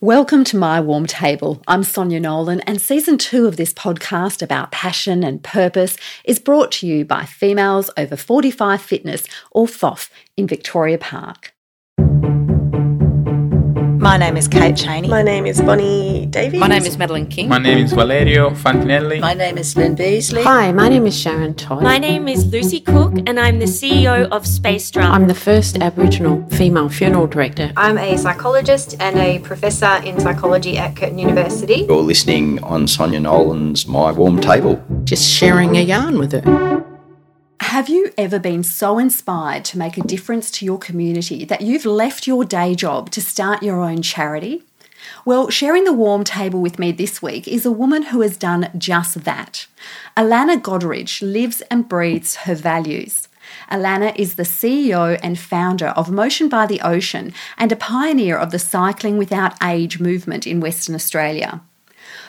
Welcome to My Warm Table. I'm Sonia Nolan, and season two of this podcast about passion and purpose is brought to you by Females Over 45 Fitness, or FOF, in Victoria Park. My name is Kate Cheney. My name is Bonnie Davies. My name is Madeline King. My name is Valerio Fantinelli. My name is Lynn Beasley. Hi, my name is Sharon Todd. My name is Lucy Cook, and I'm the CEO of Space Drum. I'm the first Aboriginal female funeral director. I'm a psychologist and a professor in psychology at Curtin University. You're listening on Sonia Nolan's My Warm Table. Just sharing a yarn with her. Have you ever been so inspired to make a difference to your community that you've left your day job to start your own charity? Well, sharing the warm table with me this week is a woman who has done just that. Alanagh Godderidge lives and breathes her values. Alanagh is the CEO and founder of Motion by the Ocean and a pioneer of the Cycling Without Age movement in Western Australia.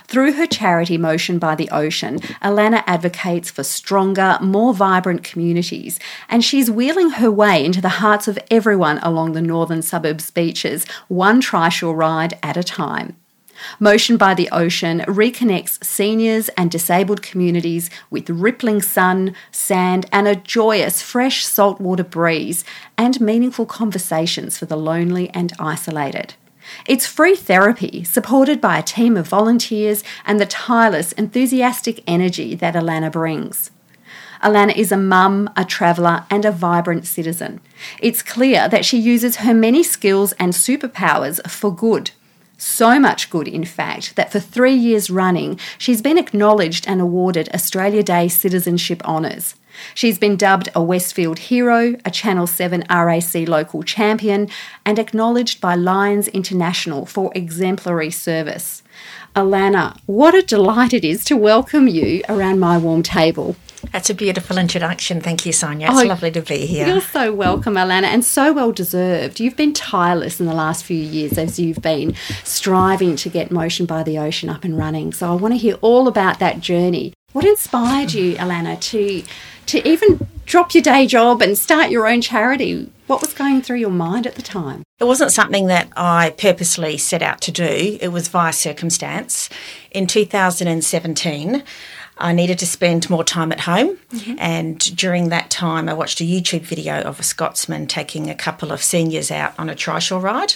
Through her charity Motion by the Ocean, Alanagh advocates for stronger, more vibrant communities, and she's wheeling her way into the hearts of everyone along the northern suburbs beaches, one trishaw ride at a time. Motion by the Ocean reconnects seniors and disabled communities with rippling sun, sand, and a joyous, fresh saltwater breeze, and meaningful conversations for the lonely and isolated. It's free therapy supported by a team of volunteers and the tireless, enthusiastic energy that Alanagh brings. Alanagh is a mum, a traveller, and a vibrant citizen. It's clear that she uses her many skills and superpowers for good. So much good, in fact, that for three years running, she's been acknowledged and awarded Australia Day Citizenship Honours. She's been dubbed a Westfield hero, a Channel 7 RAC local champion, and acknowledged by Lions International for exemplary service. Alanagh, what a delight it is to welcome you around my warm table. That's a beautiful introduction. Thank you, Sonia. It's oh, lovely to be here. You're so welcome, Alanagh, and so well deserved. You've been tireless in the last few years as you've been striving to get Motion by the Ocean up and running. So I want to hear all about that journey. What inspired you, Alanagh, to to even drop your day job and start your own charity? What was going through your mind at the time? It wasn't something that I purposely set out to do, it was via circumstance. In 2017, I needed to spend more time at home. Mm-hmm. And during that time, I watched a YouTube video of a Scotsman taking a couple of seniors out on a trishaw ride.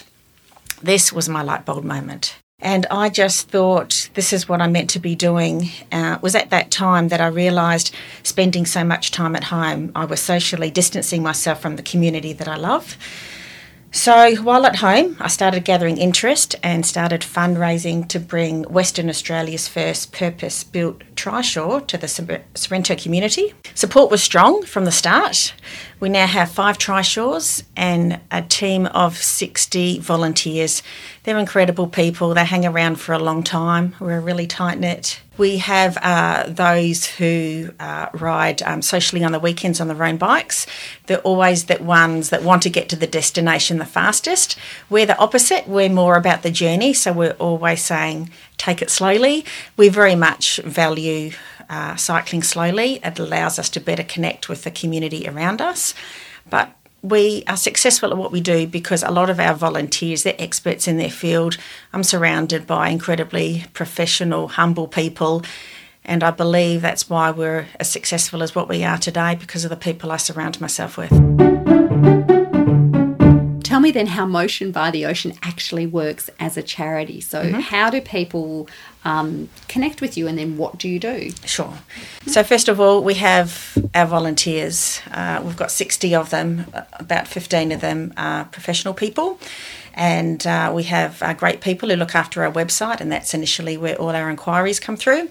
This was my light bulb moment. And I just thought, this is what I'm meant to be doing. Uh, was at that time that I realised spending so much time at home, I was socially distancing myself from the community that I love. So while at home, I started gathering interest and started fundraising to bring Western Australia's first purpose built trishaw to the Sorrento community. Support was strong from the start. We now have five trishaws and a team of 60 volunteers. They're incredible people. They hang around for a long time. We're a really tight knit we have uh, those who uh, ride um, socially on the weekends on their own bikes. They're always the ones that want to get to the destination the fastest. We're the opposite. We're more about the journey, so we're always saying take it slowly. We very much value uh, cycling slowly. It allows us to better connect with the community around us. But we are successful at what we do because a lot of our volunteers, they're experts in their field. I'm surrounded by incredibly professional, humble people. And I believe that's why we're as successful as what we are today because of the people I surround myself with. Me then how Motion by the Ocean actually works as a charity. So, mm-hmm. how do people um, connect with you, and then what do you do? Sure. So, first of all, we have our volunteers. Uh, we've got 60 of them, about 15 of them are professional people. And uh, we have uh, great people who look after our website, and that's initially where all our inquiries come through.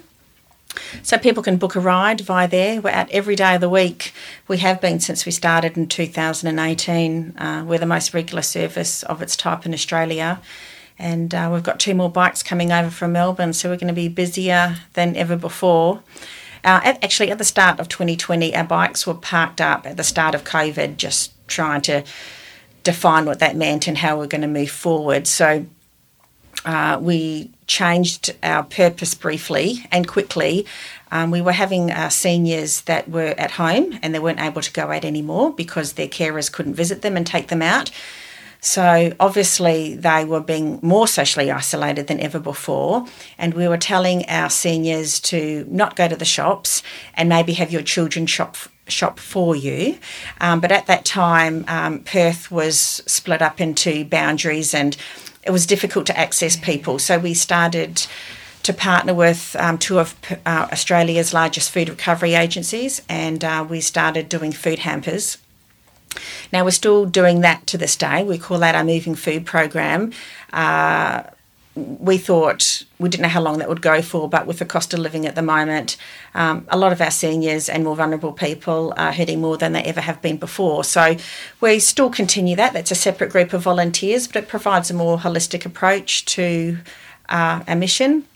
So people can book a ride via there. We're out every day of the week. We have been since we started in 2018. Uh, we're the most regular service of its type in Australia. And uh, we've got two more bikes coming over from Melbourne, so we're going to be busier than ever before. Uh, at, actually, at the start of 2020, our bikes were parked up at the start of COVID, just trying to define what that meant and how we're going to move forward. So uh, we changed our purpose briefly and quickly. Um, we were having uh, seniors that were at home and they weren't able to go out anymore because their carers couldn't visit them and take them out. So obviously they were being more socially isolated than ever before, and we were telling our seniors to not go to the shops and maybe have your children shop shop for you. Um, but at that time, um, Perth was split up into boundaries, and it was difficult to access people. So we started to partner with um, two of uh, Australia's largest food recovery agencies, and uh, we started doing food hampers. Now we're still doing that to this day. We call that our moving food program. Uh, we thought we didn't know how long that would go for, but with the cost of living at the moment, um, a lot of our seniors and more vulnerable people are hurting more than they ever have been before. So we still continue that. That's a separate group of volunteers, but it provides a more holistic approach to uh, our mission.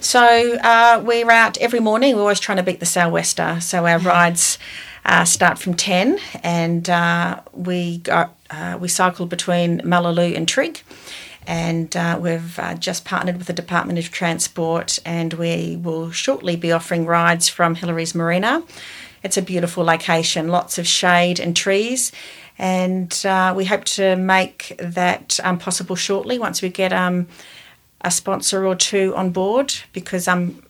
So uh, we're out every morning. We're always trying to beat the sou'wester. So our rides uh, start from ten, and uh, we go, uh, we cycle between Mullaloo and Trigg. And uh, we've uh, just partnered with the Department of Transport, and we will shortly be offering rides from Hillarys Marina. It's a beautiful location, lots of shade and trees, and we hope to make that um, possible shortly once we get um, a sponsor or two on board because um,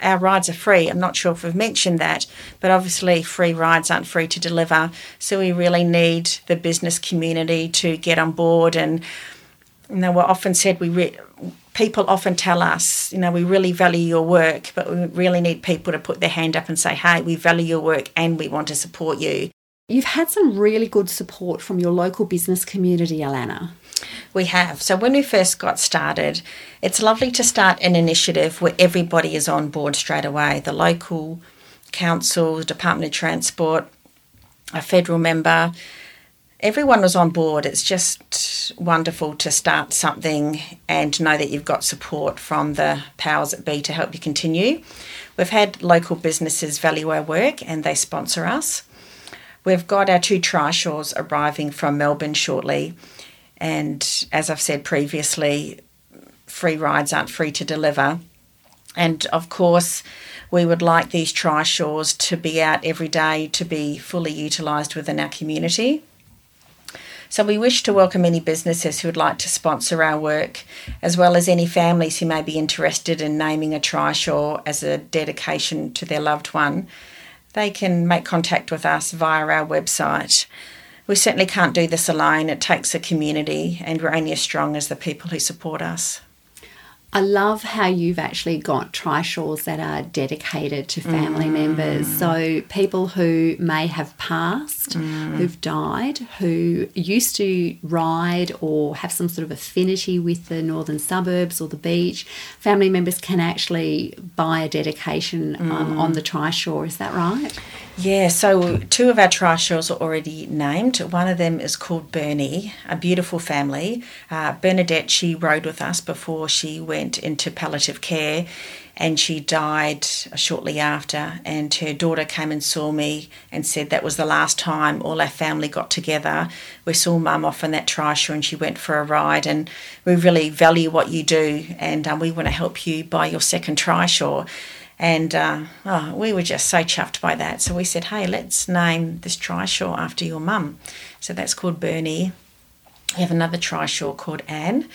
our rides are free. I'm not sure if we've mentioned that, but obviously free rides aren't free to deliver. So we really need the business community to get on board. And you know, we're often said we re- people often tell us, you know, we really value your work, but we really need people to put their hand up and say, hey, we value your work and we want to support you. You've had some really good support from your local business community, Alanagh. We have. So when we first got started, it's lovely to start an initiative where everybody is on board straight away. The local council, the Department of Transport, a federal member, everyone was on board. It's just wonderful to start something and know that you've got support from the powers that be to help you continue. We've had local businesses value our work and they sponsor us. We've got our two trishaws arriving from Melbourne shortly. And as I've said previously, free rides aren't free to deliver. And of course, we would like these trishaws to be out every day to be fully utilised within our community. So we wish to welcome any businesses who would like to sponsor our work, as well as any families who may be interested in naming a trishaw as a dedication to their loved one. They can make contact with us via our website we certainly can't do this alone. It takes a community, and we're only as strong as the people who support us. I love how you've actually got trishaws that are dedicated to family mm. members. So people who may have passed, mm. who've died, who used to ride or have some sort of affinity with the northern suburbs or the beach, family members can actually buy a dedication mm. um, on the trishaw. Is that right? Yeah, so two of our trishaws are already named. One of them is called Bernie, a beautiful family. Uh, Bernadette, she rode with us before she went into palliative care and she died shortly after. And her daughter came and saw me and said that was the last time all our family got together. We saw mum off on that trishaw and she went for a ride. And we really value what you do and um, we want to help you buy your second trishaw. And uh, oh, we were just so chuffed by that. So we said, hey, let's name this trishaw after your mum. So that's called Bernie. We have another trishaw called Anne.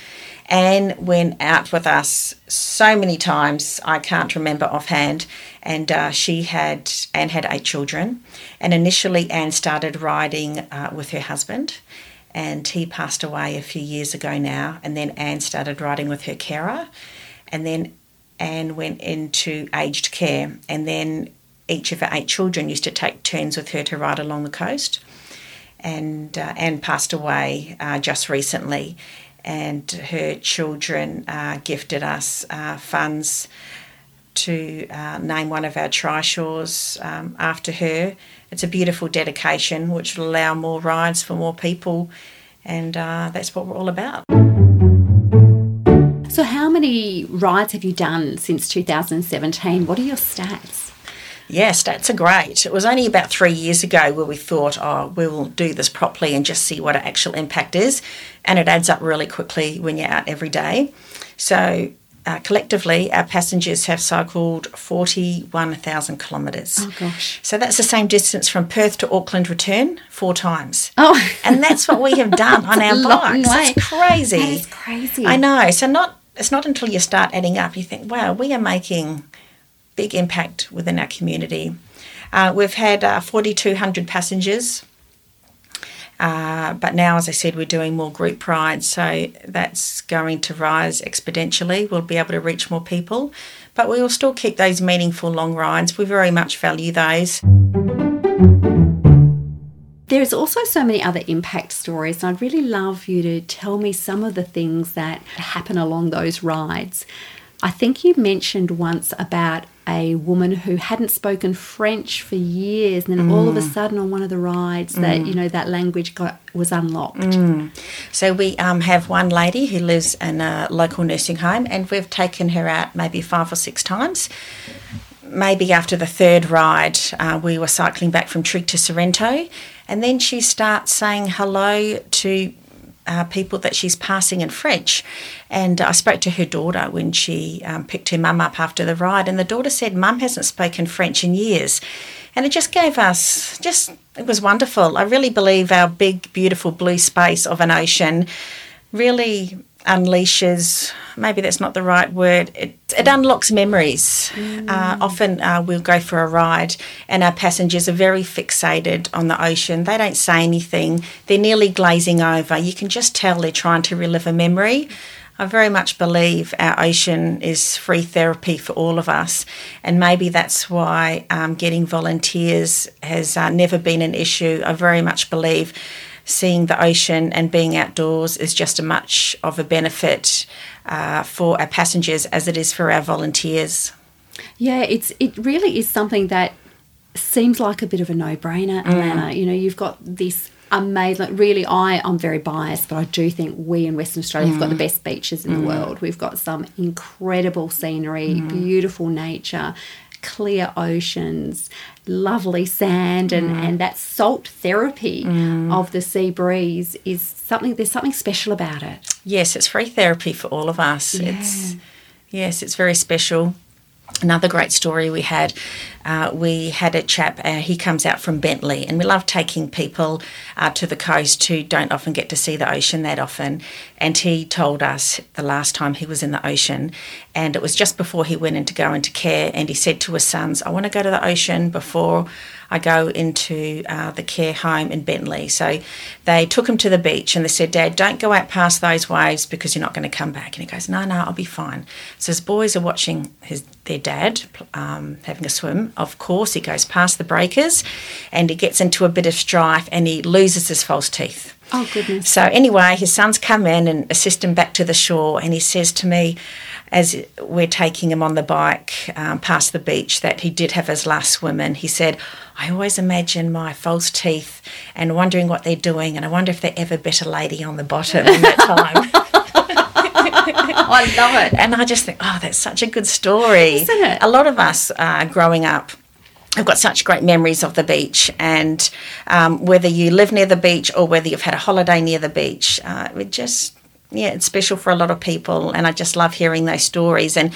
Anne went out with us so many times, I can't remember offhand. And uh, she had, Anne had eight children. And initially, Anne started riding uh, with her husband. And he passed away a few years ago now. And then Anne started riding with her carer. And then and went into aged care. And then each of her eight children used to take turns with her to ride along the coast. And uh, Anne passed away uh, just recently, and her children uh, gifted us uh, funds to uh, name one of our trishaws um, after her. It's a beautiful dedication which will allow more rides for more people, and uh, that's what we're all about. So, how many rides have you done since 2017? What are your stats? Yeah, stats are great. It was only about three years ago where we thought, oh, we will do this properly and just see what our actual impact is. And it adds up really quickly when you're out every day. So, uh, collectively, our passengers have cycled 41,000 kilometres. Oh, gosh. So that's the same distance from Perth to Auckland return four times. Oh. And that's what we have done on our bikes. way. It's crazy. That is crazy. I know. So not it's not until you start adding up you think, wow, we are making big impact within our community. Uh, we've had uh, 4,200 passengers. Uh, but now, as I said, we're doing more group rides, so that's going to rise exponentially. We'll be able to reach more people, but we will still keep those meaningful long rides. We very much value those. There's also so many other impact stories, and I'd really love you to tell me some of the things that happen along those rides. I think you mentioned once about a woman who hadn't spoken French for years, and then all of a sudden on one of the rides, that you know that language got was unlocked. So we um, have one lady who lives in a local nursing home, and we've taken her out maybe five or six times. Maybe after the third ride, uh, we were cycling back from Trigg to Sorrento, and then she starts saying hello to uh, people that she's passing in French. And I spoke to her daughter when she um, picked her mum up after the ride, and the daughter said, Mum hasn't spoken French in years. And it just gave us, just, it was wonderful. I really believe our big, beautiful blue space of an ocean really unleashes maybe that's not the right word it, it unlocks memories. Uh, often uh, we'll go for a ride and our passengers are very fixated on the ocean. They don't say anything. They're nearly glazing over. You can just tell they're trying to relive a memory. I very much believe our ocean is free therapy for all of us, and maybe that's why um, getting volunteers has uh, never been an issue. I very much believe seeing the ocean and being outdoors is just as much of a benefit uh, for our passengers as it is for our volunteers. Yeah, it's it really is something that seems like a bit of a no-brainer, mm. Alanagh. You know, you've got this amazing. Really, I I'm very biased, but I do think we in Western Australia have got the mm. best beaches in the mm. world. We've got some incredible scenery, beautiful nature. Clear oceans, lovely sand, and, mm. and that salt therapy mm. of the sea breeze is something. There's something special about it. Yes, it's free therapy for all of us. It's yes, it's very special. Another great story we had, uh, we had a chap, uh, he comes out from Bentley, and we love taking people uh, to the coast who don't often get to see the ocean that often. And he told us the last time he was in the ocean, and it was just before he went in to go into care, and he said to his sons, I want to go to the ocean before I go into uh, the care home in Bentley. So they took him to the beach and they said, Dad, don't go out past those waves because you're not going to come back. And he goes, No, no, I'll be fine. So his boys are watching his their dad um, having a swim. Of course, he goes past the breakers and he gets into a bit of strife and he loses his false teeth. Oh goodness! So anyway, his sons come in and assist him back to the shore, and he says to me, as we're taking him on the bike um, past the beach, that he did have his last swim in. He said, "I always imagine my false teeth and wondering what they're doing, and I wonder if they ever bet a lady on the bottom in that time." I love it. and I just think, oh, that's such a good story. Isn't it? A lot of us uh, growing up have got such great memories of the beach, and um, whether you live near the beach or whether you've had a holiday near the beach, uh, it just yeah, it's special for a lot of people, and I just love hearing those stories and.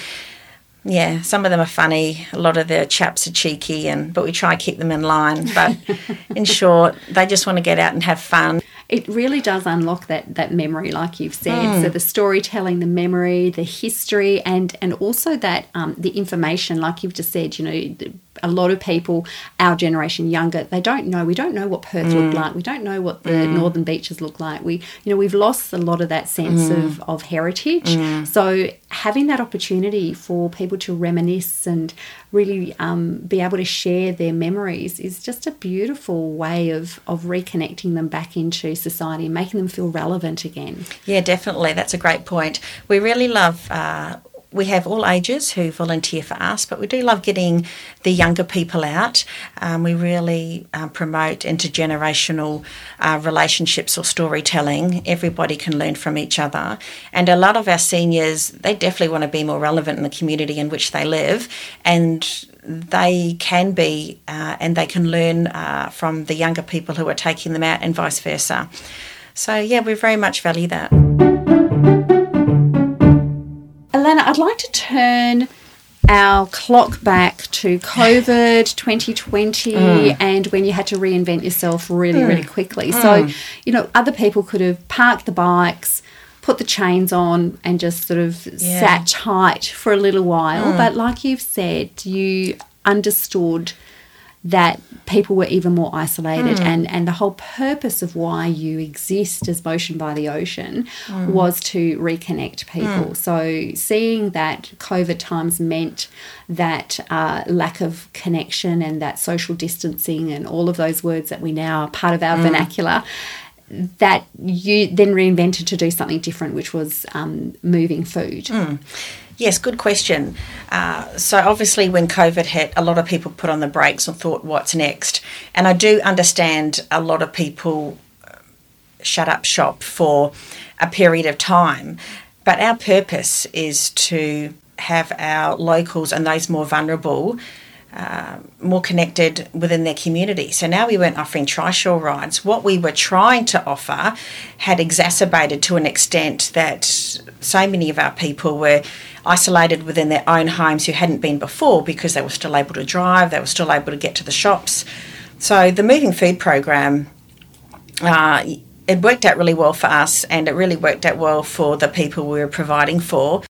Yeah, some of them are funny. A lot of the chaps are cheeky, and but we try to keep them in line. But in short, they just want to get out and have fun. It really does unlock that that memory, like you've said. So the storytelling, the memory, the history, and and also that um, the information, like you've just said. You know, the- a lot of people, our generation younger, they don't know. We don't know what Perth looked like. We don't know what the northern beaches look like. We, you know, we've lost a lot of that sense of of heritage. So having that opportunity for people to reminisce and really um, be able to share their memories is just a beautiful way of of reconnecting them back into society and making them feel relevant again. Yeah, definitely. That's a great point. We really love. Uh, we have all ages who volunteer for us, but we do love getting the younger people out. Um, we really uh, promote intergenerational uh, relationships or storytelling. Everybody can learn from each other. And a lot of our seniors, they definitely want to be more relevant in the community in which they live. And they can be uh, and they can learn uh, from the younger people who are taking them out and vice versa. So, yeah, we very much value that. Alanagh, I'd like to turn our clock back to COVID 2020 mm. and when you had to reinvent yourself really, mm. really quickly. So, mm. you know, other people could have parked the bikes, put the chains on, and just sort of Yeah. sat tight for a little while. But like you've said, you understood that people were even more isolated hmm. and, and the whole purpose of why you exist as motion by the ocean hmm. was to reconnect hmm. people. So seeing that covid times meant that uh, lack of connection and that social distancing and all of those words that we now are part of our vernacular that you then reinvented to do something different which was um, moving food Yes, good question. Uh, so, obviously, when COVID hit, a lot of people put on the brakes and thought, what's next? And I do understand a lot of people uh, shut up shop for a period of time. But our purpose is to have our locals and those more vulnerable uh, more connected within their community. So now we weren't offering trishaw rides. What we were trying to offer had exacerbated to an extent that so many of our people were isolated within their own homes who hadn't been before because they were still able to drive, they were still able to get to the shops. So the moving food program uh, it worked out really well for us and it really worked out well for the people we were providing for.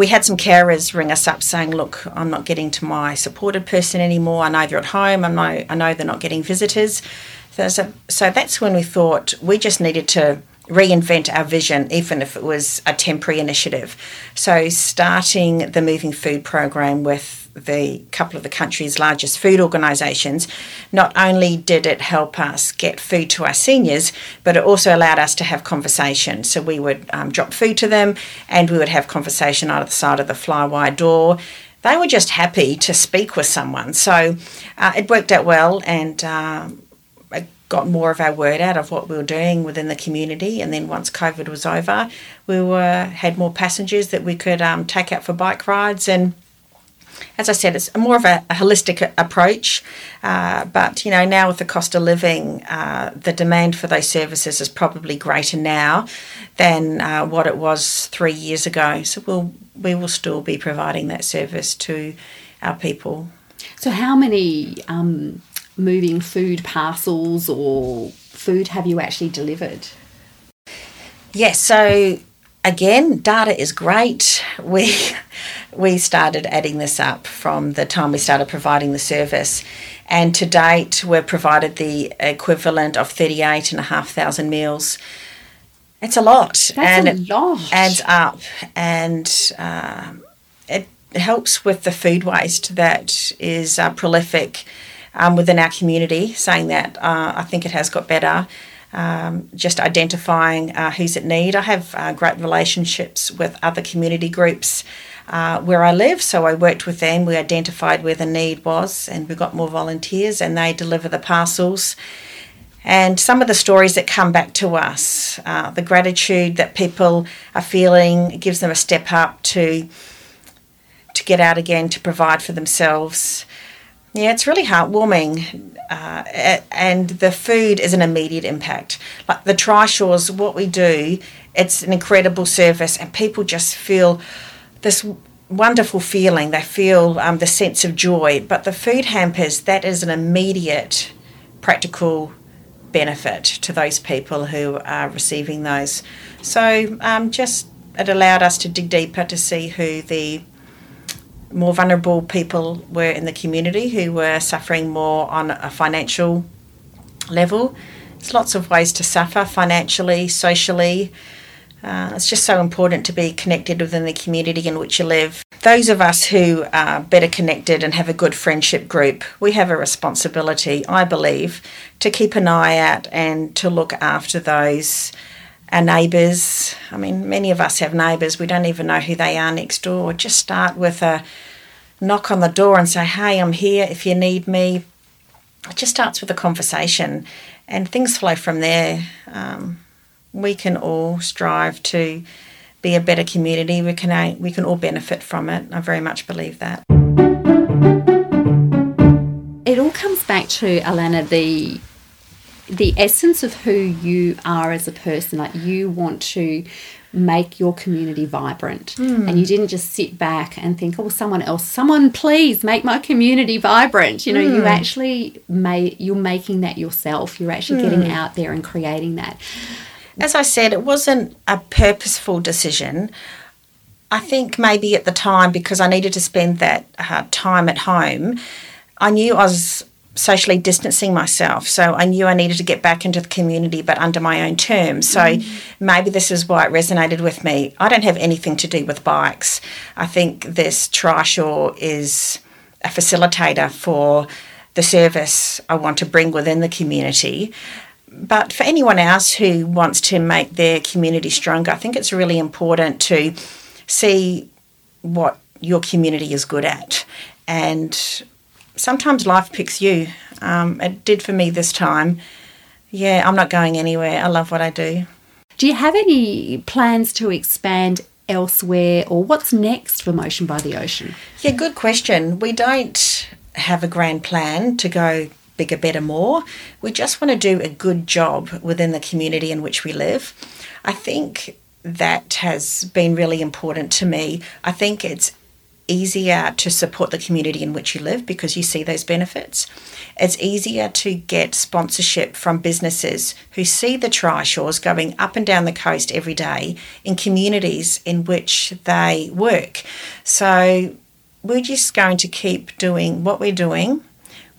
We had some carers ring us up saying, Look, I'm not getting to my supported person anymore. I know they're at home. I know, I know they're not getting visitors. So, so, so that's when we thought we just needed to reinvent our vision, even if it was a temporary initiative. So, starting the Moving Food program with the couple of the country's largest food organisations, not only did it help us get food to our seniors, but it also allowed us to have conversation. So we would um, drop food to them and we would have conversation out of the side of the flywire door. They were just happy to speak with someone. So uh, it worked out well and um, got more of our word out of what we were doing within the community. And then once COVID was over, we were had more passengers that we could um, take out for bike rides and as I said, it's more of a, a holistic approach. Uh, but you know, now with the cost of living, uh, the demand for those services is probably greater now than uh, what it was three years ago. So we'll we will still be providing that service to our people. So, how many um, moving food parcels or food have you actually delivered? Yes, so again, data is great. We we started adding this up from the time we started providing the service, and to date, we've provided the equivalent of thirty eight and a half thousand meals. It's a lot, and a it lot. adds up, and um, it helps with the food waste that is uh, prolific um, within our community. Saying that, uh, I think it has got better. Um, just identifying uh, who's at need. I have uh, great relationships with other community groups uh, where I live, so I worked with them. We identified where the need was, and we got more volunteers, and they deliver the parcels. And some of the stories that come back to us, uh, the gratitude that people are feeling, gives them a step up to to get out again to provide for themselves. Yeah, it's really heartwarming, uh, and the food is an immediate impact. Like the trishaws, what we do, it's an incredible service, and people just feel this wonderful feeling. They feel um, the sense of joy. But the food hampers, that is an immediate, practical benefit to those people who are receiving those. So um, just it allowed us to dig deeper to see who the more vulnerable people were in the community who were suffering more on a financial level. There's lots of ways to suffer financially, socially. Uh, it's just so important to be connected within the community in which you live. Those of us who are better connected and have a good friendship group, we have a responsibility, I believe, to keep an eye out and to look after those our neighbours. I mean, many of us have neighbours, we don't even know who they are next door. Just start with a knock on the door and say, Hey, I'm here if you need me. It just starts with a conversation and things flow from there. Um, we can all strive to be a better community. We can, we can all benefit from it. I very much believe that. It all comes back to Alanagh the the essence of who you are as a person. Like you want to make your community vibrant. Hmm. And you didn't just sit back and think, oh, someone else, someone please make my community vibrant. You know, you hmm. actually may you're making that yourself. You're actually hmm. getting out there and creating that. As I said, it wasn't a purposeful decision. I think maybe at the time, because I needed to spend that uh, time at home, I knew I was socially distancing myself. So I knew I needed to get back into the community, but under my own terms. So mm. maybe this is why it resonated with me. I don't have anything to do with bikes. I think this trishaw is a facilitator for the service I want to bring within the community. But for anyone else who wants to make their community stronger, I think it's really important to see what your community is good at. And sometimes life picks you. Um, it did for me this time. Yeah, I'm not going anywhere. I love what I do. Do you have any plans to expand elsewhere or what's next for Motion by the Ocean? Yeah, good question. We don't have a grand plan to go bigger, better, more. We just want to do a good job within the community in which we live. I think that has been really important to me. I think it's easier to support the community in which you live because you see those benefits. It's easier to get sponsorship from businesses who see the trishaws going up and down the coast every day in communities in which they work. So we're just going to keep doing what we're doing.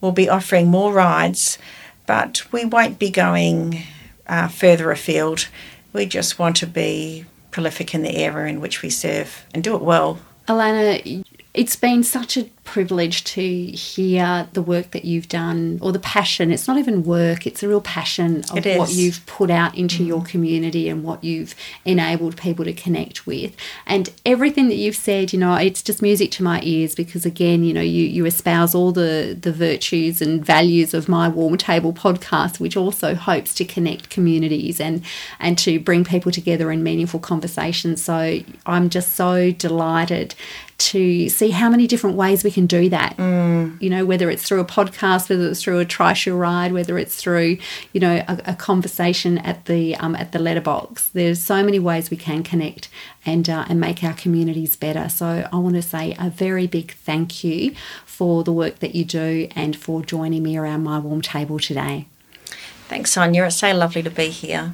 We'll be offering more rides, but we won't be going uh, further afield. We just want to be prolific in the area in which we serve and do it well. Alanagh, it's been such a privilege to hear the work that you've done or the passion. It's not even work, it's a real passion of what you've put out into mm. your community and what you've enabled people to connect with. And everything that you've said, you know, it's just music to my ears because again, you know, you, you espouse all the, the virtues and values of my Warm Table podcast, which also hopes to connect communities and and to bring people together in meaningful conversations. So I'm just so delighted to see how many different ways we can do that. You know, whether it's through a podcast, whether it's through a trishaw ride, whether it's through, you know, a, a conversation at the um, at the letterbox. There's so many ways we can connect and uh, and make our communities better. So I want to say a very big thank you for the work that you do and for joining me around my warm table today. Thanks, Sonia. It's so lovely to be here.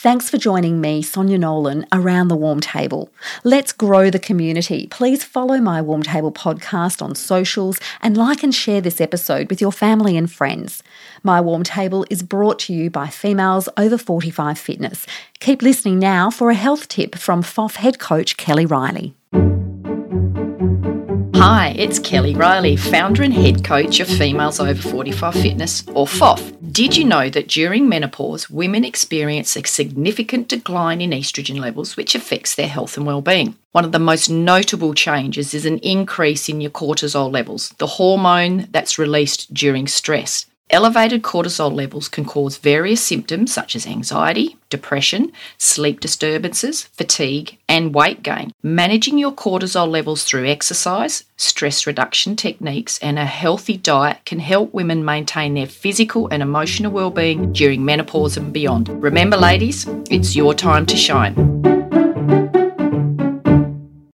Thanks for joining me, Sonia Nolan, around the Warm Table. Let's grow the community. Please follow my Warm Table podcast on socials and like and share this episode with your family and friends. My Warm Table is brought to you by Females Over 45 Fitness. Keep listening now for a health tip from FOF head coach Kelly Riley. Hi, it's Kelly Riley, founder and head coach of Females Over 45 Fitness, or FOF. Did you know that during menopause, women experience a significant decline in estrogen levels, which affects their health and well-being? One of the most notable changes is an increase in your cortisol levels, the hormone that's released during stress. Elevated cortisol levels can cause various symptoms such as anxiety, depression, sleep disturbances, fatigue, and weight gain. Managing your cortisol levels through exercise, stress reduction techniques, and a healthy diet can help women maintain their physical and emotional well-being during menopause and beyond. Remember ladies, it's your time to shine.